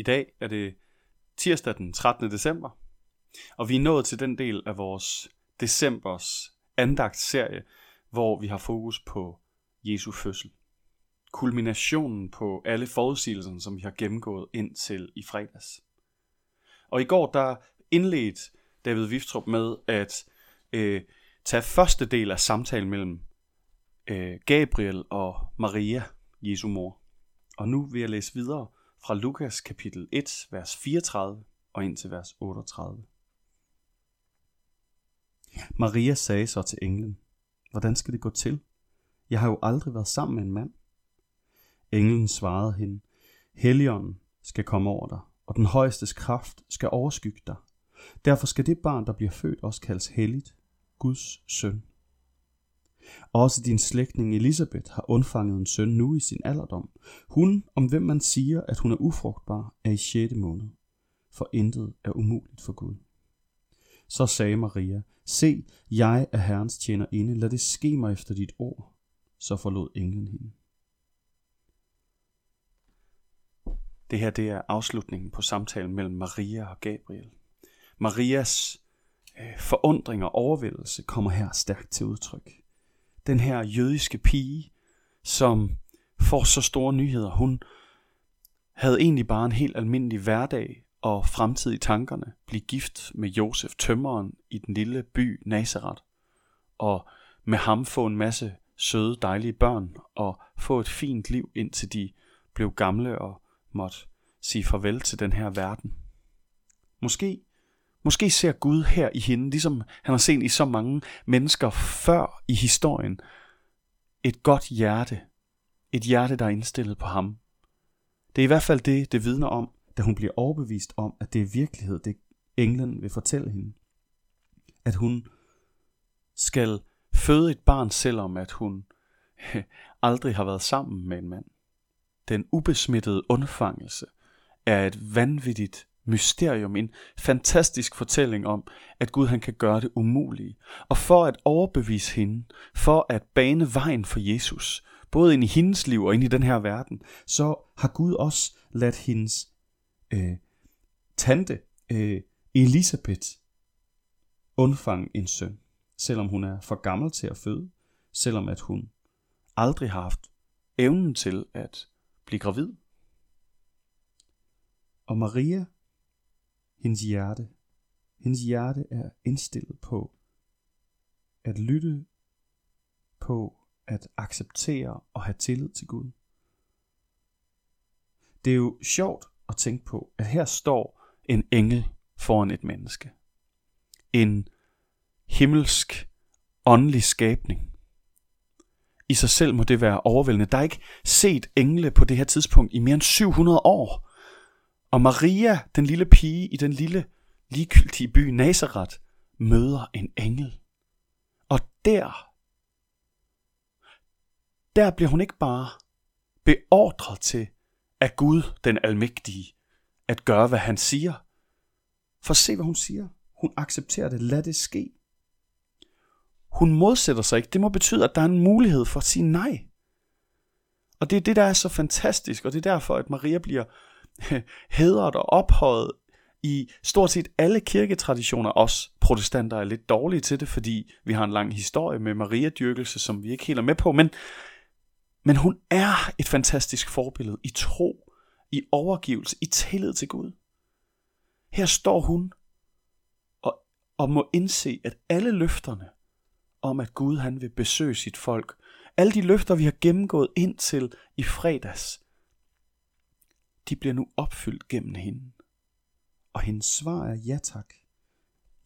I dag er det tirsdag den 13. december, og vi er nået til den del af vores decembers andagtsserie, hvor vi har fokus på Jesu fødsel. Kulminationen på alle forudsigelserne, som vi har gennemgået indtil i fredags. Og i går der indledte David Viftrup med at øh, tage første del af samtalen mellem øh, Gabriel og Maria, Jesu mor. Og nu vil jeg læse videre fra Lukas kapitel 1, vers 34 og ind til vers 38. Maria sagde så til englen, hvordan skal det gå til? Jeg har jo aldrig været sammen med en mand. Englen svarede hende, Helligånden skal komme over dig, og den højestes kraft skal overskygge dig. Derfor skal det barn, der bliver født, også kaldes helligt, Guds søn. Også din slægtning Elisabeth har undfanget en søn nu i sin alderdom. Hun, om hvem man siger, at hun er ufrugtbar, er i 6. måned. For intet er umuligt for Gud. Så sagde Maria, se, jeg er Herrens tjener inde, lad det ske mig efter dit ord. Så forlod englen hende. Det her det er afslutningen på samtalen mellem Maria og Gabriel. Marias øh, forundring og overvældelse kommer her stærkt til udtryk den her jødiske pige, som får så store nyheder. Hun havde egentlig bare en helt almindelig hverdag og fremtid i tankerne. Blive gift med Josef Tømmeren i den lille by Nazareth. Og med ham få en masse søde, dejlige børn og få et fint liv indtil de blev gamle og måtte sige farvel til den her verden. Måske Måske ser Gud her i hende, ligesom han har set i så mange mennesker før i historien, et godt hjerte. Et hjerte, der er indstillet på ham. Det er i hvert fald det, det vidner om, da hun bliver overbevist om, at det er virkelighed, det englen vil fortælle hende. At hun skal føde et barn, selvom at hun aldrig har været sammen med en mand. Den ubesmittede undfangelse er et vanvittigt mysterium, en fantastisk fortælling om, at Gud han kan gøre det umulige. Og for at overbevise hende, for at bane vejen for Jesus, både ind i hendes liv og ind i den her verden, så har Gud også ladt hendes øh, tante øh, Elisabeth undfange en søn, selvom hun er for gammel til at føde, selvom at hun aldrig har haft evnen til at blive gravid. Og Maria hendes hjerte. Hendes hjerte er indstillet på at lytte på at acceptere og have tillid til Gud. Det er jo sjovt at tænke på, at her står en engel foran et menneske. En himmelsk, åndelig skabning. I sig selv må det være overvældende. Der er ikke set engle på det her tidspunkt i mere end 700 år. Og Maria, den lille pige i den lille ligegyldige by Nazareth, møder en engel. Og der, der bliver hun ikke bare beordret til af Gud, den almægtige, at gøre, hvad han siger. For se, hvad hun siger. Hun accepterer det. Lad det ske. Hun modsætter sig ikke. Det må betyde, at der er en mulighed for at sige nej. Og det er det, der er så fantastisk, og det er derfor, at Maria bliver hedret og ophøjet i stort set alle kirketraditioner. Os protestanter er lidt dårlige til det, fordi vi har en lang historie med Maria-dyrkelse, som vi ikke helt er med på. Men, men hun er et fantastisk forbillede i tro, i overgivelse, i tillid til Gud. Her står hun og, og må indse, at alle løfterne om, at Gud han vil besøge sit folk, alle de løfter, vi har gennemgået indtil i fredags, de bliver nu opfyldt gennem hende. Og hendes svar er ja tak.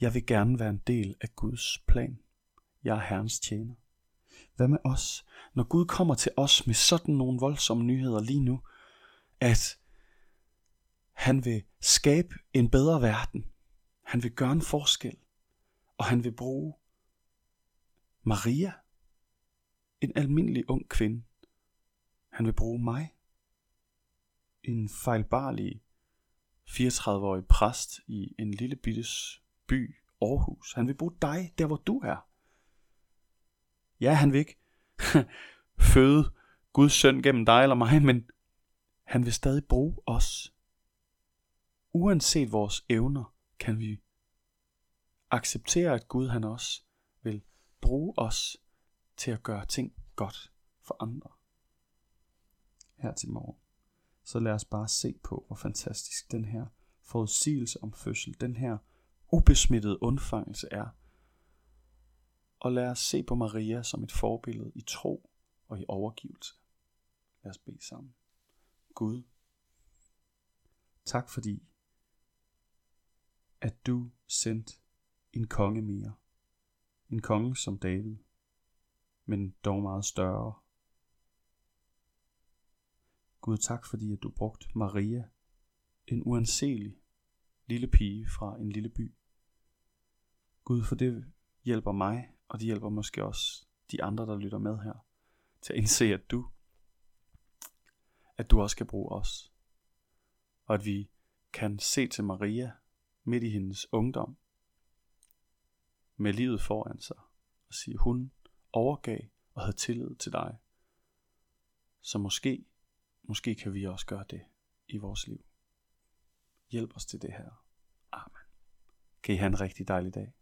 Jeg vil gerne være en del af Guds plan. Jeg er Herrens tjener. Hvad med os, når Gud kommer til os med sådan nogle voldsomme nyheder lige nu, at han vil skabe en bedre verden. Han vil gøre en forskel. Og han vil bruge Maria, en almindelig ung kvinde. Han vil bruge mig, en fejlbarlig 34-årig præst i en lille bittes by, Aarhus. Han vil bruge dig der, hvor du er. Ja, han vil ikke føde Guds søn gennem dig eller mig, men han vil stadig bruge os. uanset vores evner, kan vi acceptere, at Gud han også vil bruge os til at gøre ting godt for andre. Her til morgen. Så lad os bare se på, hvor fantastisk den her forudsigelse om fødsel, den her ubesmittede undfangelse er. Og lad os se på Maria som et forbillede i tro og i overgivelse. Lad os bede sammen. Gud, tak fordi, at du sendte en konge mere. En konge som David, men dog meget større. Gud, tak fordi, at du brugte Maria, en uanselig lille pige fra en lille by. Gud, for det hjælper mig, og det hjælper måske også de andre, der lytter med her, til at indse, at du, at du også kan bruge os. Og at vi kan se til Maria midt i hendes ungdom, med livet foran sig, og sige, hun overgav og havde tillid til dig. Så måske, måske kan vi også gøre det i vores liv. Hjælp os til det her. Amen. Kan I have en rigtig dejlig dag.